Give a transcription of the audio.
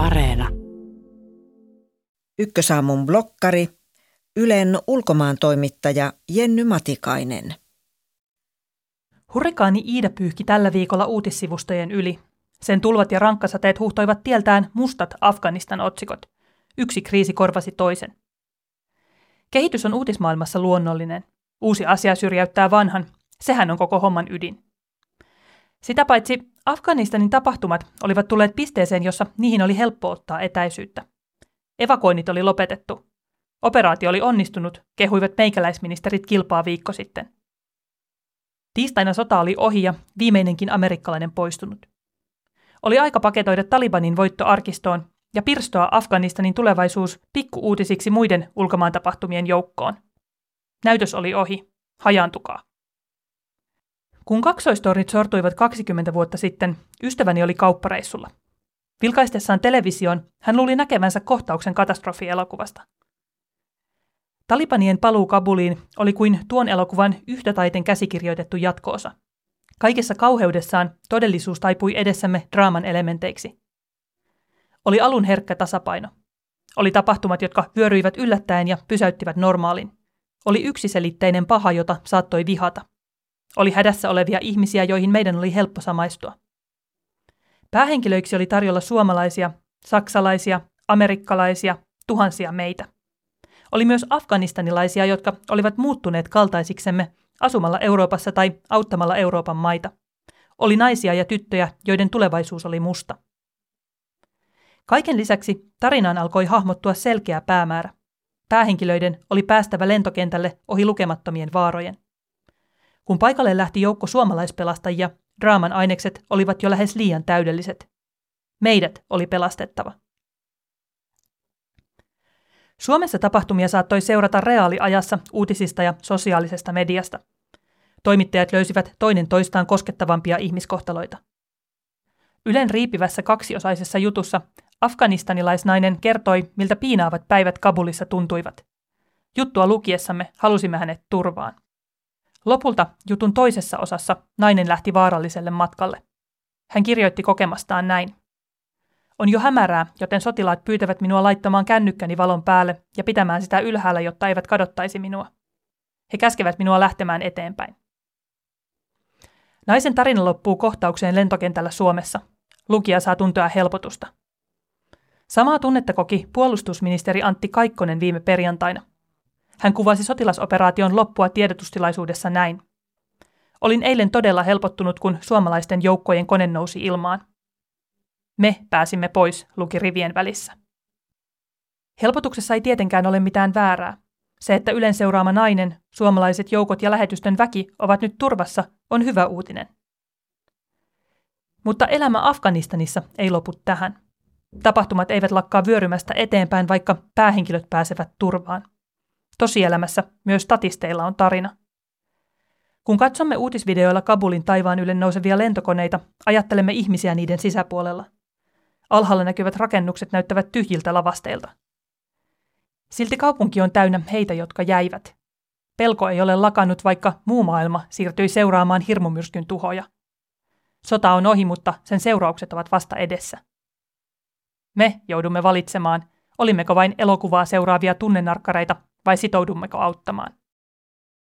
Areena. Ykkösaamun blokkari, Ylen ulkomaan toimittaja Jenny Matikainen. Hurrikaani Iida pyyhki tällä viikolla uutissivustojen yli. Sen tulvat ja rankkasateet huhtoivat tieltään mustat Afganistan otsikot. Yksi kriisi korvasi toisen. Kehitys on uutismaailmassa luonnollinen. Uusi asia syrjäyttää vanhan. Sehän on koko homman ydin. Sitä paitsi Afganistanin tapahtumat olivat tulleet pisteeseen, jossa niihin oli helppo ottaa etäisyyttä. Evakoinnit oli lopetettu. Operaatio oli onnistunut, kehuivat meikäläisministerit kilpaa viikko sitten. Tiistaina sota oli ohi ja viimeinenkin amerikkalainen poistunut. Oli aika paketoida Talibanin voitto arkistoon ja pirstoa Afganistanin tulevaisuus pikkuuutisiksi muiden ulkomaan tapahtumien joukkoon. Näytös oli ohi. Hajaantukaa. Kun kaksoistorit sortuivat 20 vuotta sitten, ystäväni oli kauppareissulla. Vilkaistessaan television hän luuli näkevänsä kohtauksen katastrofielokuvasta. Talibanien paluu Kabuliin oli kuin tuon elokuvan yhtä taiten käsikirjoitettu jatkoosa. Kaikessa kauheudessaan todellisuus taipui edessämme draaman elementeiksi. Oli alun herkkä tasapaino. Oli tapahtumat, jotka vyöryivät yllättäen ja pysäyttivät normaalin. Oli yksiselitteinen paha, jota saattoi vihata. Oli hädässä olevia ihmisiä, joihin meidän oli helppo samaistua. Päähenkilöiksi oli tarjolla suomalaisia, saksalaisia, amerikkalaisia, tuhansia meitä. Oli myös afganistanilaisia, jotka olivat muuttuneet kaltaisiksemme asumalla Euroopassa tai auttamalla Euroopan maita. Oli naisia ja tyttöjä, joiden tulevaisuus oli musta. Kaiken lisäksi tarinaan alkoi hahmottua selkeä päämäärä. Päähenkilöiden oli päästävä lentokentälle ohi lukemattomien vaarojen. Kun paikalle lähti joukko suomalaispelastajia, draaman ainekset olivat jo lähes liian täydelliset. Meidät oli pelastettava. Suomessa tapahtumia saattoi seurata reaaliajassa uutisista ja sosiaalisesta mediasta. Toimittajat löysivät toinen toistaan koskettavampia ihmiskohtaloita. Ylen riipivässä kaksiosaisessa jutussa afganistanilaisnainen kertoi, miltä piinaavat päivät Kabulissa tuntuivat. Juttua lukiessamme halusimme hänet turvaan. Lopulta jutun toisessa osassa nainen lähti vaaralliselle matkalle. Hän kirjoitti kokemastaan näin. On jo hämärää, joten sotilaat pyytävät minua laittamaan kännykkäni valon päälle ja pitämään sitä ylhäällä, jotta eivät kadottaisi minua. He käskevät minua lähtemään eteenpäin. Naisen tarina loppuu kohtaukseen lentokentällä Suomessa. Lukija saa tuntea helpotusta. Samaa tunnetta koki puolustusministeri Antti Kaikkonen viime perjantaina. Hän kuvasi sotilasoperaation loppua tiedotustilaisuudessa näin. Olin eilen todella helpottunut, kun suomalaisten joukkojen kone nousi ilmaan. Me pääsimme pois, luki rivien välissä. Helpotuksessa ei tietenkään ole mitään väärää. Se, että Ylen seuraama nainen, suomalaiset joukot ja lähetystön väki ovat nyt turvassa, on hyvä uutinen. Mutta elämä Afganistanissa ei lopu tähän. Tapahtumat eivät lakkaa vyörymästä eteenpäin, vaikka päähenkilöt pääsevät turvaan. Tosielämässä myös statisteilla on tarina. Kun katsomme uutisvideoilla Kabulin taivaan ylle nousevia lentokoneita, ajattelemme ihmisiä niiden sisäpuolella. Alhaalla näkyvät rakennukset näyttävät tyhjiltä lavasteilta. Silti kaupunki on täynnä heitä, jotka jäivät. Pelko ei ole lakannut, vaikka muu maailma siirtyi seuraamaan hirmumyrskyn tuhoja. Sota on ohi, mutta sen seuraukset ovat vasta edessä. Me joudumme valitsemaan, olimmeko vain elokuvaa seuraavia tunnenarkkareita vai sitoudummeko auttamaan.